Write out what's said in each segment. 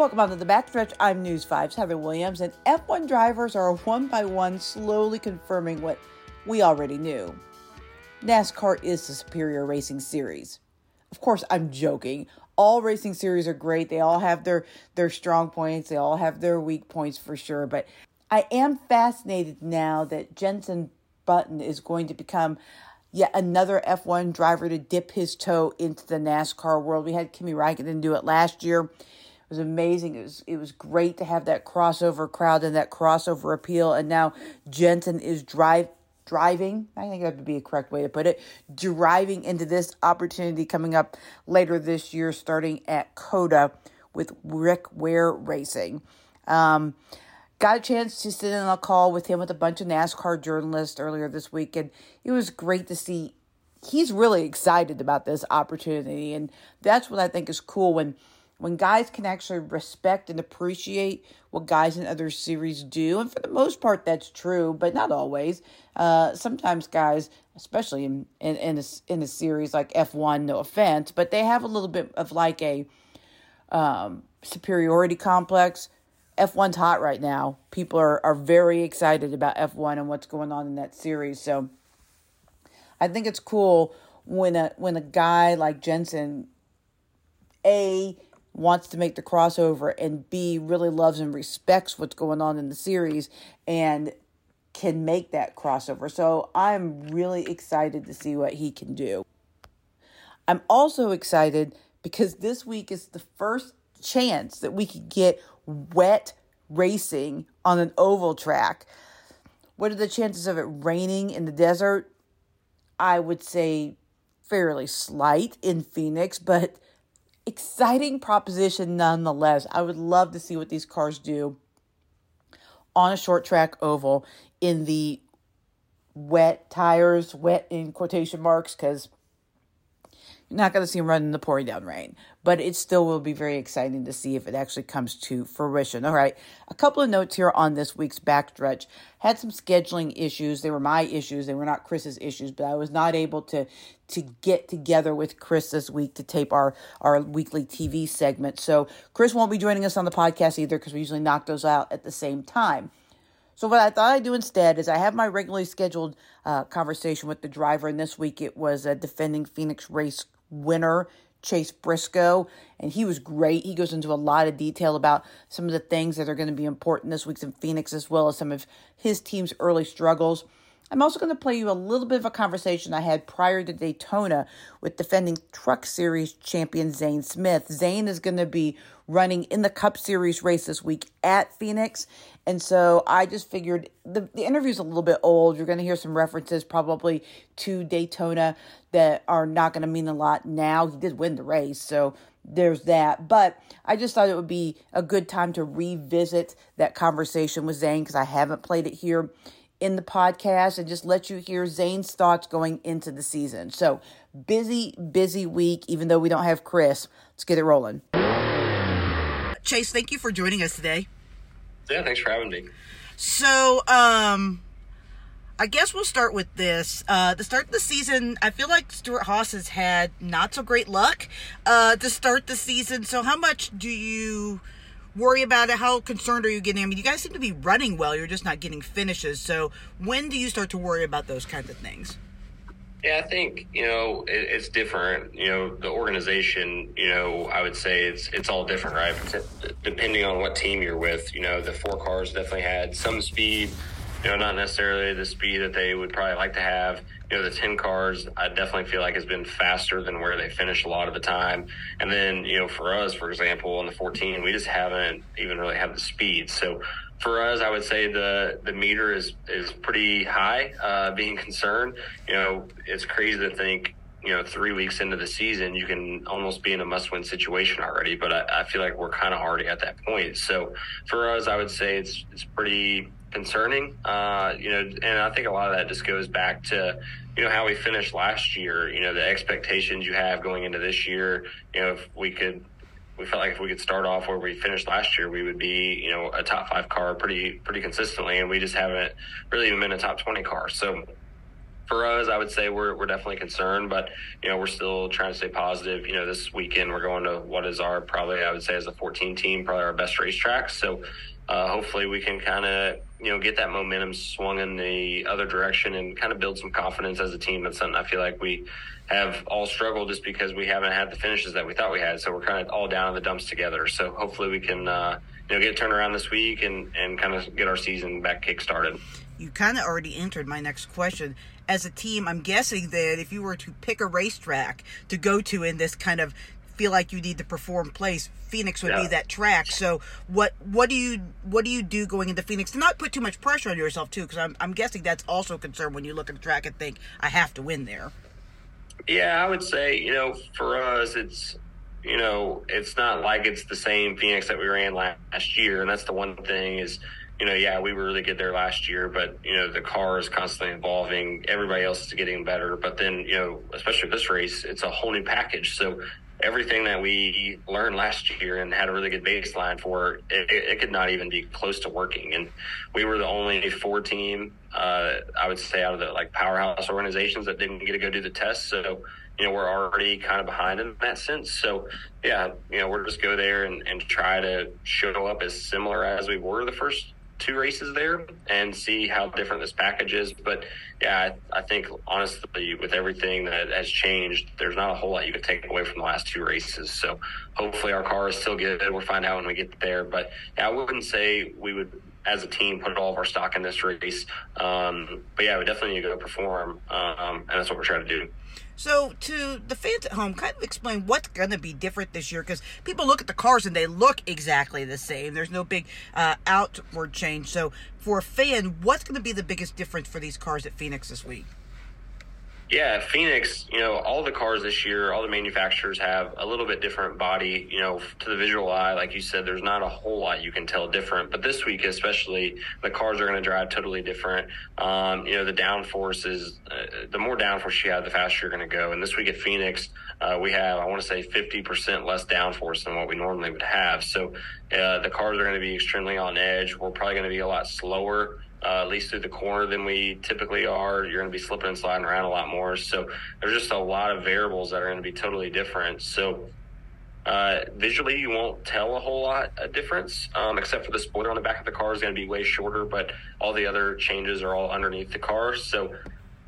Welcome on to the backstretch. I'm News 5's Heather Williams, and F1 drivers are one by one slowly confirming what we already knew. NASCAR is the superior racing series. Of course, I'm joking. All racing series are great. They all have their their strong points. They all have their weak points for sure. But I am fascinated now that Jenson Button is going to become yet another F1 driver to dip his toe into the NASCAR world. We had Kimi Raikkonen do it last year. Was amazing. It was it was great to have that crossover crowd and that crossover appeal. And now Jenson is drive driving. I think that would be a correct way to put it. Driving into this opportunity coming up later this year, starting at COTA with Rick Ware Racing. Um, got a chance to sit in a call with him with a bunch of NASCAR journalists earlier this week, and it was great to see. He's really excited about this opportunity, and that's what I think is cool when when guys can actually respect and appreciate what guys in other series do. And for the most part, that's true, but not always. Uh, sometimes guys, especially in, in, in, a, in a series like F1, no offense, but they have a little bit of like a um, superiority complex. F1's hot right now. People are, are very excited about F1 and what's going on in that series. So I think it's cool when a when a guy like Jenson a wants to make the crossover and B really loves and respects what's going on in the series and can make that crossover. So I'm really excited to see what he can do. I'm also excited because this week is the first chance that we could get wet racing on an oval track. What are the chances of it raining in the desert? I would say fairly slight in Phoenix, but exciting proposition nonetheless. I would love to see what these cars do on a short track oval in the wet tires, wet in quotation marks, because you're not going to see him run in the pouring down rain, but it still will be very exciting to see if it actually comes to fruition. All right, a couple of notes here on this week's backstretch. Had some scheduling issues. They were my issues. They were not Chris's issues, but I was not able to to get together with Chris this week to tape our our weekly TV segment. So Chris won't be joining us on the podcast either because we usually knock those out at the same time. So what I thought I'd do instead is I have my regularly scheduled uh, conversation with the driver, and this week it was a defending Phoenix race winner, Chase Briscoe, and he was great. He goes into a lot of detail about some of the things that are going to be important this week in Phoenix, as well as some of his team's early struggles. I'm also going to play you a little bit of a conversation I had prior to Daytona with defending Truck Series champion Zane Smith. Zane is going to be running in the Cup Series race this week at Phoenix. And so I just figured the, the interview's a little bit old. You're going to hear some references probably to Daytona that are not going to mean a lot now. He did win the race, so there's that. But I just thought it would be a good time to revisit that conversation with Zane because I haven't played it here in the podcast and just let you hear Zane's thoughts going into the season. So, busy, busy week, even though we don't have Chris. Let's get it rolling. Chase, thank you for joining us today. Yeah, thanks for having me. So, um, I guess we'll start with this. Uh, to start the season, I feel like Stewart-Haas has had not so great luck uh, to start the season. So, how much do you worry about it? How concerned are you getting? I mean, you guys seem to be running well. You're just not getting finishes. So when do you start to worry about those kinds of things? Yeah, I think you know it, it's different. You know, the organization. You know, I would say it's it's all different, right? Depending on what team you're with. You know, the four cars definitely had some speed. You know, not necessarily the speed that they would probably like to have you know, the 10 cars, I definitely feel like has been faster than where they finish a lot of the time. And then, you know, for us, for example, on the 14, we just haven't even really had the speed. So for us, I would say the, the meter is, is pretty high, uh, being concerned. You know, it's crazy to think, you know, three weeks into the season, you can almost be in a must win situation already. But I, I feel like we're kind of already at that point. So for us, I would say it's, it's pretty, concerning. Uh, you know, and I think a lot of that just goes back to, you know, how we finished last year, you know, the expectations you have going into this year, you know, if we could, we felt like if we could start off where we finished last year, we would be, you know, a top five car pretty, pretty consistently. And we just haven't really even been a top 20 car. So for us, I would say we're we're definitely concerned, but you know we're still trying to stay positive. You know, this weekend we're going to what is our probably I would say as a 14 team probably our best racetrack. So uh, hopefully we can kind of you know get that momentum swung in the other direction and kind of build some confidence as a team. That's something I feel like we have all struggled just because we haven't had the finishes that we thought we had. So we're kind of all down in the dumps together. So hopefully we can uh, you know get a turnaround this week and and kind of get our season back kick started. You kind of already answered my next question. As a team, I'm guessing that if you were to pick a racetrack to go to in this kind of feel like you need to perform place, Phoenix would yeah. be that track. So what what do you what do you do going into Phoenix to not put too much pressure on yourself too? Because I'm I'm guessing that's also a concern when you look at the track and think I have to win there. Yeah, I would say you know for us it's you know it's not like it's the same Phoenix that we ran last year, and that's the one thing is you know, yeah, we were really good there last year, but you know, the car is constantly evolving. Everybody else is getting better, but then you know, especially this race, it's a whole new package. So everything that we learned last year and had a really good baseline for, it, it could not even be close to working. And we were the only four team, uh, I would say, out of the like powerhouse organizations that didn't get to go do the test. So, you know, we're already kind of behind in that sense. So, yeah, you know, we're just go there and, and try to show up as similar as we were the first two races there and see how different this package is. But yeah, I, I, think honestly, with everything that has changed, there's not a whole lot you can take away from the last two races. So hopefully our car is still good. We'll find out when we get there. But yeah, I wouldn't say we would, as a team, put all of our stock in this race. Um, but yeah, we definitely need to go perform, um, and that's what we're trying to do. So, to the fans at home, kind of explain what's going to be different this year because people look at the cars and they look exactly the same. There's no big uh, outward change. So, for a fan, what's going to be the biggest difference for these cars at Phoenix this week? Yeah, Phoenix, you know, all the cars this year, all the manufacturers have a little bit different body, you know, to the visual eye. Like you said, there's not a whole lot you can tell different. But this week, especially, the cars are going to drive totally different. Um, you know, the downforce is, uh, the more downforce you have, the faster you're going to go. And this week at Phoenix, uh, we have, I want to say, 50% less downforce than what we normally would have. So uh, the cars are going to be extremely on edge. We're probably going to be a lot slower uh, at least through the corner than we typically are. You're going to be slipping and sliding around a lot more. So there's just a lot of variables that are going to be totally different. So uh, visually, you won't tell a whole lot of difference, um, except for the spoiler on the back of the car is going to be way shorter, but all the other changes are all underneath the car. So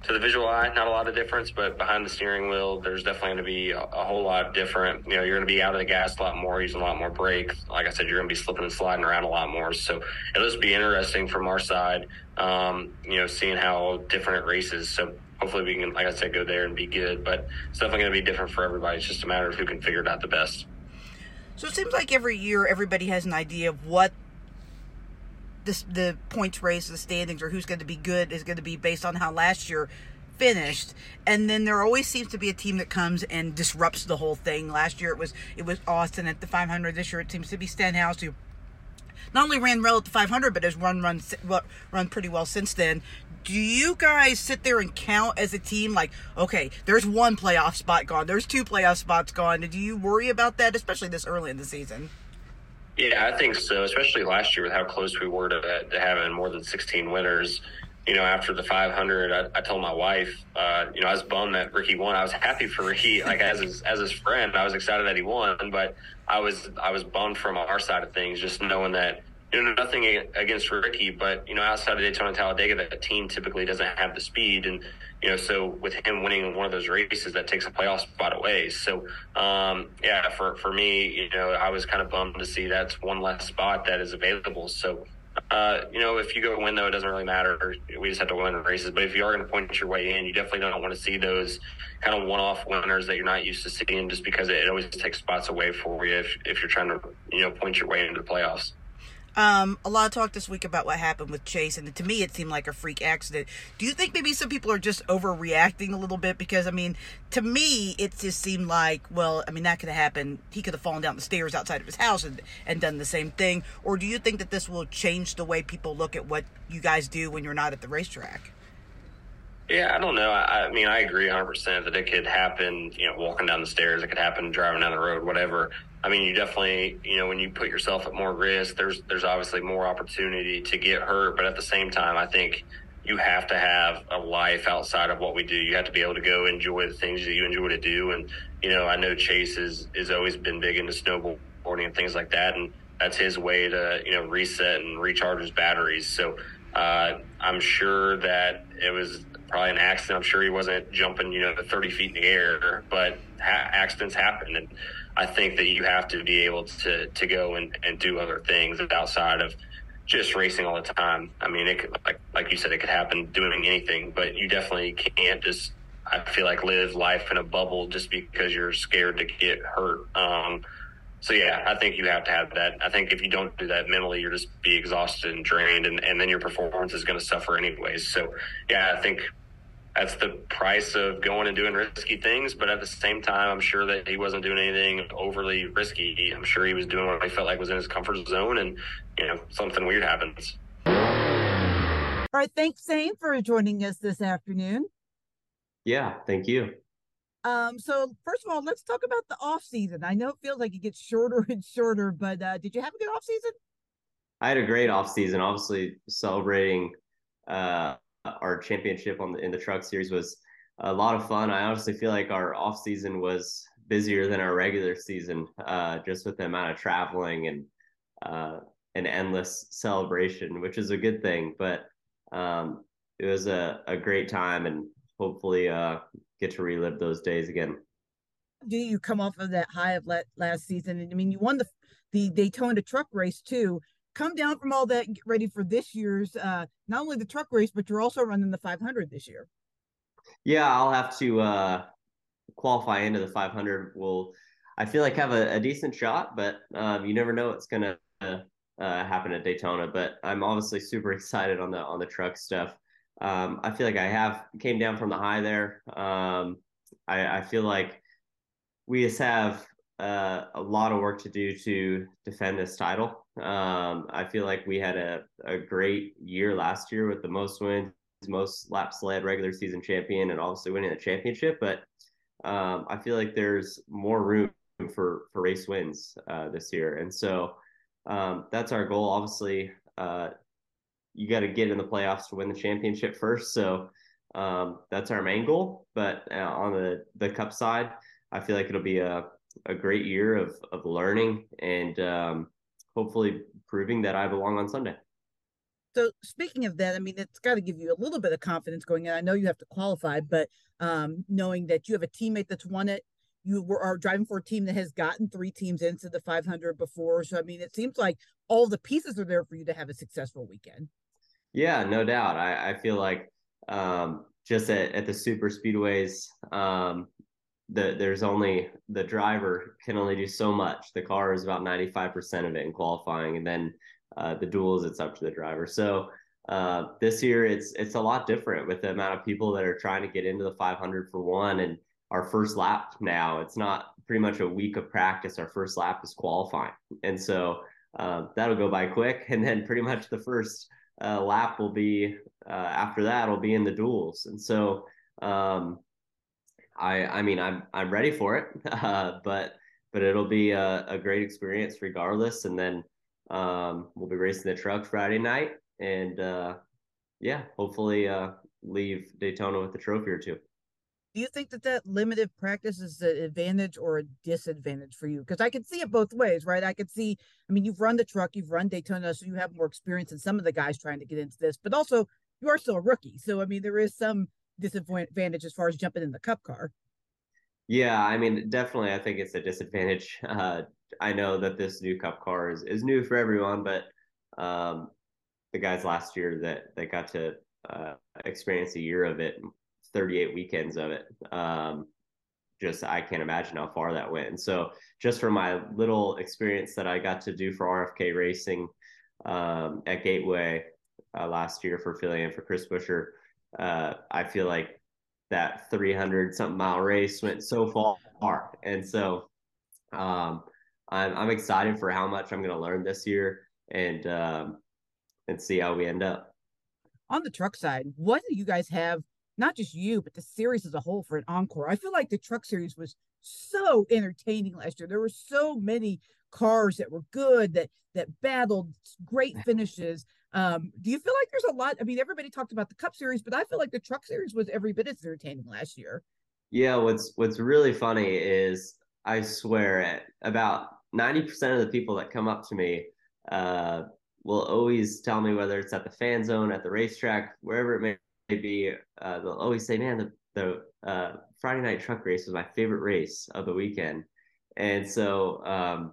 to the visual eye, not a lot of difference, but behind the steering wheel, there's definitely going to be a, a, whole lot different. You know, you're going to be out of the gas a lot more, using a lot more brakes. Like I said, you're going to be slipping and sliding around a lot more. So it'll just be interesting from our side, um, you know, seeing how different it races. So hopefully we can, like I said, go there and be good. But it's definitely going to be different for everybody. It's just a matter of who can figure it out the best. So it seems like every year everybody has an idea of what the, the points race, the standings, or who's going to be good is going to be based on how last year finished. And then there always seems to be a team that comes and disrupts the whole thing. Last year it was it was Austin at the 500. This year it seems to be Stenhouse who not only ran well at the 500, but has run run run pretty well since then. Do you guys sit there and count as a team like, okay, there's one playoff spot gone, there's two playoff spots gone? Do you worry about that, especially this early in the season? Yeah, I think so. Especially last year with how close we were to, to having more than 16 winners. You know, after the 500, I, I told my wife, uh, you know, I was bummed that Ricky won. I was happy for Ricky, like as his, as his friend, I was excited that he won, but I was I was bummed from our side of things, just knowing that you know nothing against Ricky, but you know, outside of Daytona and Talladega, that team typically doesn't have the speed and you know, so with him winning one of those races, that takes a playoff spot away. So, um, yeah, for, for me, you know, I was kind of bummed to see that's one less spot that is available. So, uh, you know, if you go win, though, it doesn't really matter. We just have to win races. But if you are going to point your way in, you definitely don't want to see those kind of one-off winners that you're not used to seeing, just because it always takes spots away for you if, if you're trying to, you know, point your way into the playoffs. Um, a lot of talk this week about what happened with Chase, and to me, it seemed like a freak accident. Do you think maybe some people are just overreacting a little bit? Because I mean, to me, it just seemed like, well, I mean, that could have happened. He could have fallen down the stairs outside of his house and, and done the same thing. Or do you think that this will change the way people look at what you guys do when you're not at the racetrack? Yeah, I don't know. I, I mean, I agree 100% that it could happen, you know, walking down the stairs. It could happen driving down the road, whatever. I mean, you definitely, you know, when you put yourself at more risk, there's there's obviously more opportunity to get hurt. But at the same time, I think you have to have a life outside of what we do. You have to be able to go enjoy the things that you enjoy to do. And, you know, I know Chase has, has always been big into snowboarding and things like that. And that's his way to, you know, reset and recharge his batteries. So uh, I'm sure that it was probably an accident. I'm sure he wasn't jumping, you know, 30 feet in the air, but ha- accidents happen. And I think that you have to be able to, to go and, and do other things outside of – just racing all the time. I mean, it could, like like you said, it could happen doing anything, but you definitely can't just. I feel like live life in a bubble just because you're scared to get hurt. Um, so yeah, I think you have to have that. I think if you don't do that mentally, you're just be exhausted and drained, and, and then your performance is going to suffer anyways. So yeah, I think that's the price of going and doing risky things. But at the same time, I'm sure that he wasn't doing anything overly risky. I'm sure he was doing what he felt like was in his comfort zone, and you know, something weird happens. All right, thanks, Zane, for joining us this afternoon. Yeah, thank you. Um, so first of all, let's talk about the off season. I know it feels like it gets shorter and shorter, but uh, did you have a good off season? I had a great off season. Obviously, celebrating uh, our championship on the in the truck series was a lot of fun. I honestly feel like our off season was busier than our regular season, uh, just with the amount of traveling and uh, an endless celebration, which is a good thing. But um, it was a, a great time, and hopefully uh, get to relive those days again. Do you come off of that high of last season? I mean, you won the the Daytona truck race too come down from all that and get ready for this year's uh not only the truck race but you're also running the 500 this year. Yeah i'll have to uh qualify into the 500 will i feel like have a, a decent shot but um, you never know what's gonna uh, happen at daytona but i'm obviously super excited on the on the truck stuff. Um, i feel like i have came down from the high there. Um, I, I feel like we just have uh, a lot of work to do to defend this title. Um, I feel like we had a, a great year last year with the most wins, most laps led regular season champion, and obviously winning the championship. But um, I feel like there's more room for for race wins uh, this year, and so um, that's our goal. Obviously, uh, you got to get in the playoffs to win the championship first. So um, that's our main goal. But uh, on the the cup side, I feel like it'll be a a great year of of learning and um, hopefully proving that I belong on Sunday. So speaking of that, I mean, it's got to give you a little bit of confidence going in. I know you have to qualify, but um, knowing that you have a teammate that's won it, you were are driving for a team that has gotten three teams into the 500 before. So I mean, it seems like all the pieces are there for you to have a successful weekend. Yeah, no doubt. I, I feel like um, just at, at the super speedways, um, the, there's only the driver can only do so much. The car is about 95% of it in qualifying, and then uh, the duels it's up to the driver. So uh, this year it's it's a lot different with the amount of people that are trying to get into the 500 for one, and our first lap now it's not pretty much a week of practice. Our first lap is qualifying, and so uh, that'll go by quick, and then pretty much the first uh, lap will be uh, after that will be in the duels, and so. Um, I I mean I'm I'm ready for it, uh, but but it'll be a, a, great experience regardless. And then um, we'll be racing the truck Friday night, and uh, yeah, hopefully uh, leave Daytona with a trophy or two. Do you think that that limited practice is an advantage or a disadvantage for you? Because I can see it both ways, right? I could see, I mean, you've run the truck, you've run Daytona, so you have more experience than some of the guys trying to get into this, but also you are still a rookie. So, I mean, there is some disadvantage as far as jumping in the cup car. Yeah, I mean, definitely, I think it's a disadvantage. Uh, I know that this new cup car is, is new for everyone, but um, the guys last year that that got to uh, experience a year of it, 38 weekends of it, um, just I can't imagine how far that went. And so, just from my little experience that I got to do for RFK Racing um, at Gateway uh, last year for Philly and for Chris Buescher, uh, I feel like that 300 something mile race went so far. And so um, I'm, I'm excited for how much I'm going to learn this year and, um, and see how we end up. On the truck side, what do you guys have? Not just you, but the series as a whole for an encore. I feel like the truck series was so entertaining last year. There were so many cars that were good, that that battled, great finishes. Um, do you feel like there's a lot? I mean, everybody talked about the Cup Series, but I feel like the Truck Series was every bit as entertaining last year. Yeah, what's what's really funny is I swear it about ninety percent of the people that come up to me uh, will always tell me whether it's at the fan zone, at the racetrack, wherever it may be. Uh, they'll always say, "Man, the, the uh, Friday night truck race was my favorite race of the weekend," and so um,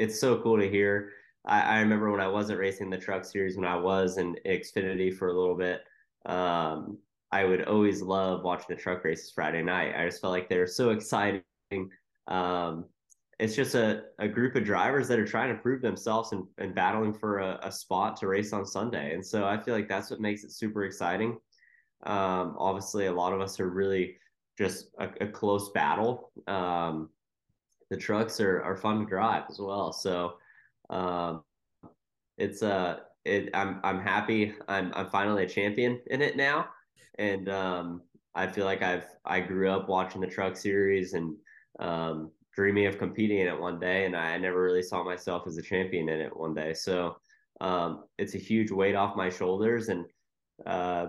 it's so cool to hear. I, I, remember when I wasn't racing the truck series, when I was in Xfinity for a little bit. Um, I would always love watching the truck races Friday night. I just felt like they were so exciting. Um, it's just a, a group of drivers that are trying to prove themselves and, and battling for a, a, spot to race on Sunday. And so I feel like that's what makes it super exciting. Um, obviously, a lot of us are really just a, a close battle. Um, the trucks are, are fun to drive as well. So um, it's uh, it, I'm I'm happy. I'm I'm finally a champion in it now, and um, I feel like I've I grew up watching the truck series and um, dreaming of competing in it one day, and I never really saw myself as a champion in it one day. So um, it's a huge weight off my shoulders, and uh,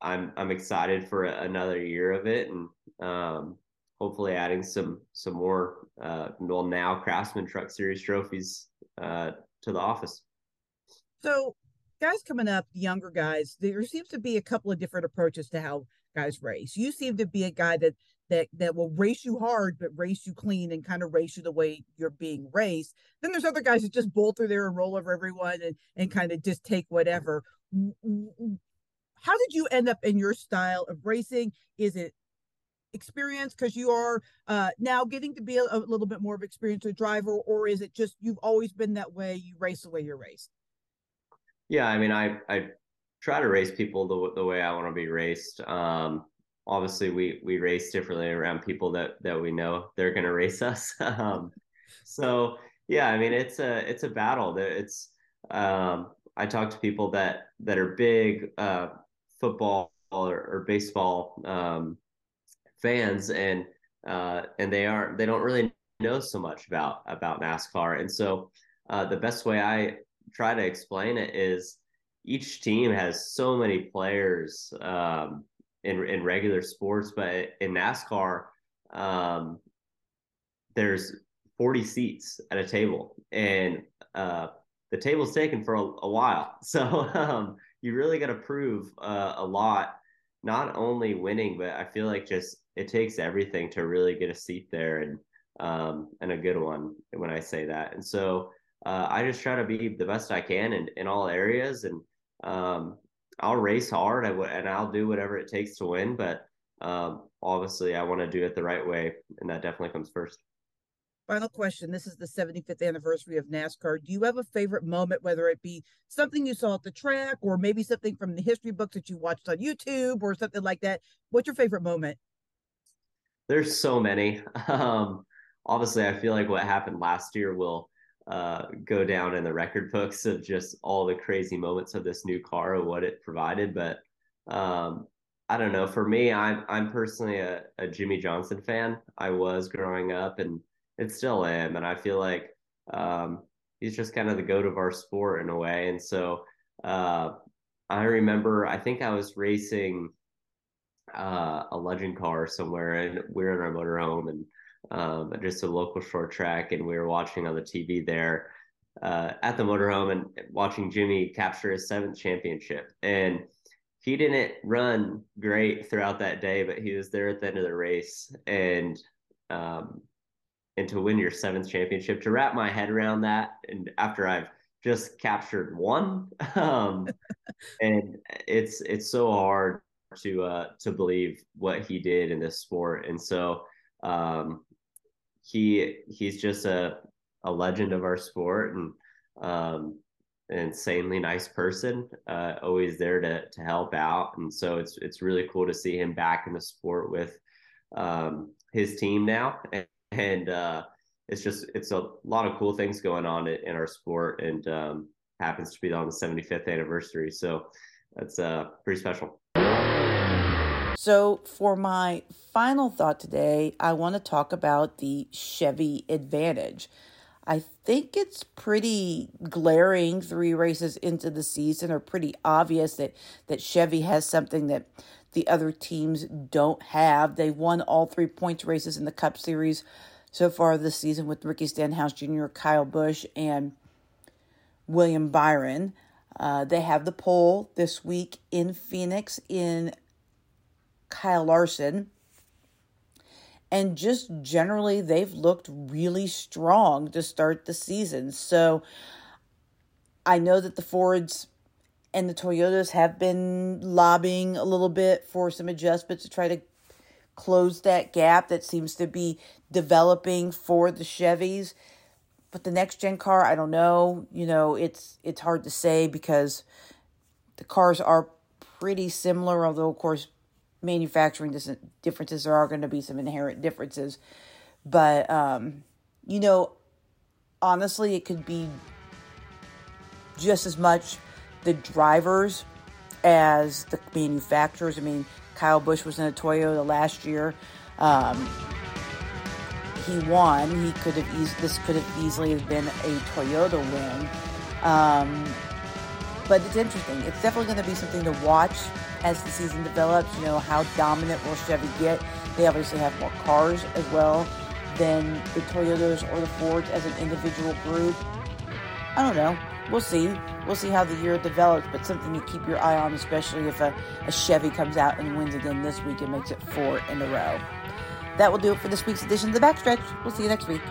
I'm I'm excited for another year of it, and um, hopefully adding some some more uh, well now Craftsman Truck Series trophies uh, to the office. So, guys coming up, younger guys, there seems to be a couple of different approaches to how guys race. You seem to be a guy that that that will race you hard but race you clean and kind of race you the way you're being raced then there's other guys that just bolt through there and roll over everyone and and kind of just take whatever how did you end up in your style of racing is it experience because you are uh, now getting to be a, a, little bit more of experience a driver or is it just you've always been that way you race the way you're raced yeah i mean i i try to race people the, the way i want to be raced um obviously we we race differently around people that that we know they're going to race us um, so yeah i mean it's a it's a battle it's um, i talk to people that that are big uh, football or, or baseball um, fans and uh, and they aren't they don't really know so much about about nascar and so uh, the best way i try to explain it is each team has so many players um, in in regular sports, but in NASCAR, um, there's 40 seats at a table, and uh, the table's taken for a, a while. So um, you really got to prove uh, a lot, not only winning, but I feel like just it takes everything to really get a seat there and um, and a good one when I say that. And so uh, I just try to be the best I can in, in all areas and um, I'll race hard and I'll do whatever it takes to win. But um, obviously, I want to do it the right way, and that definitely comes first. Final question. This is the 75th anniversary of NASCAR. Do you have a favorite moment, whether it be something you saw at the track or maybe something from the history books that you watched on YouTube or something like that? What's your favorite moment? There's so many. Um, obviously, I feel like what happened last year will uh, go down in the record books of just all the crazy moments of this new car and what it provided. But um, I don't know. For me, I'm I'm personally a, a, Jimmie Johnson fan. I was growing up, and it still am. And I feel like um, he's just kind of the goat of our sport in a way. And so uh, I remember, I think I was racing uh, a legend car somewhere, and we are in our motorhome, and um, just a local short track, and we were watching on the TV there uh, at the motorhome and watching Jimmie capture his seventh championship. And he didn't run great throughout that day, but he was there at the end of the race, and um, and to win your seventh championship, to wrap my head around that, and after I've just captured one, um, and it's it's so hard to uh, to believe what he did in this sport, and so um, he he's just a a legend of our sport and um, an insanely nice person, uh, always there to to help out. And so it's it's really cool to see him back in the sport with um, his team now, and, and uh, it's just it's a lot of cool things going on in, our sport, and um, happens to be on the 75th anniversary. So that's uh, pretty special. So, for my final thought today, I want to talk about the Chevy Advantage. I think it's pretty glaring three races into the season or pretty obvious that, that Chevy has something that the other teams don't have. They won all three points races in the Cup Series so far this season with Ricky Stenhouse Jr., Kyle Busch, and William Byron. Uh, they have the pole this week in Phoenix in Kyle Larson. And just generally, they've looked really strong to start the season. So I know that the Fords and the Toyotas have been lobbying a little bit for some adjustments to try to close that gap that seems to be developing for the Chevys. But the next gen car, I don't know. You know, it's it's hard to say because the cars are pretty similar, although of course manufacturing differences there are going to be some inherent differences. But um, you know, honestly, it could be just as much the drivers as the manufacturers. I mean, Kyle Busch was in a Toyota last year. Um, he won. He could have eased. This could have easily have been a Toyota win. Um, but it's interesting. It's definitely going to be something to watch as the season develops. You know, how dominant will Chevy get? They obviously have more cars as well than the Toyotas or the Fords as an individual group. I don't know we'll see. We'll see how the year develops, but something to keep your eye on, especially if a, a Chevy comes out and wins again this week and makes it four in a row. That will do it for this week's edition of The Backstretch. We'll see you next week.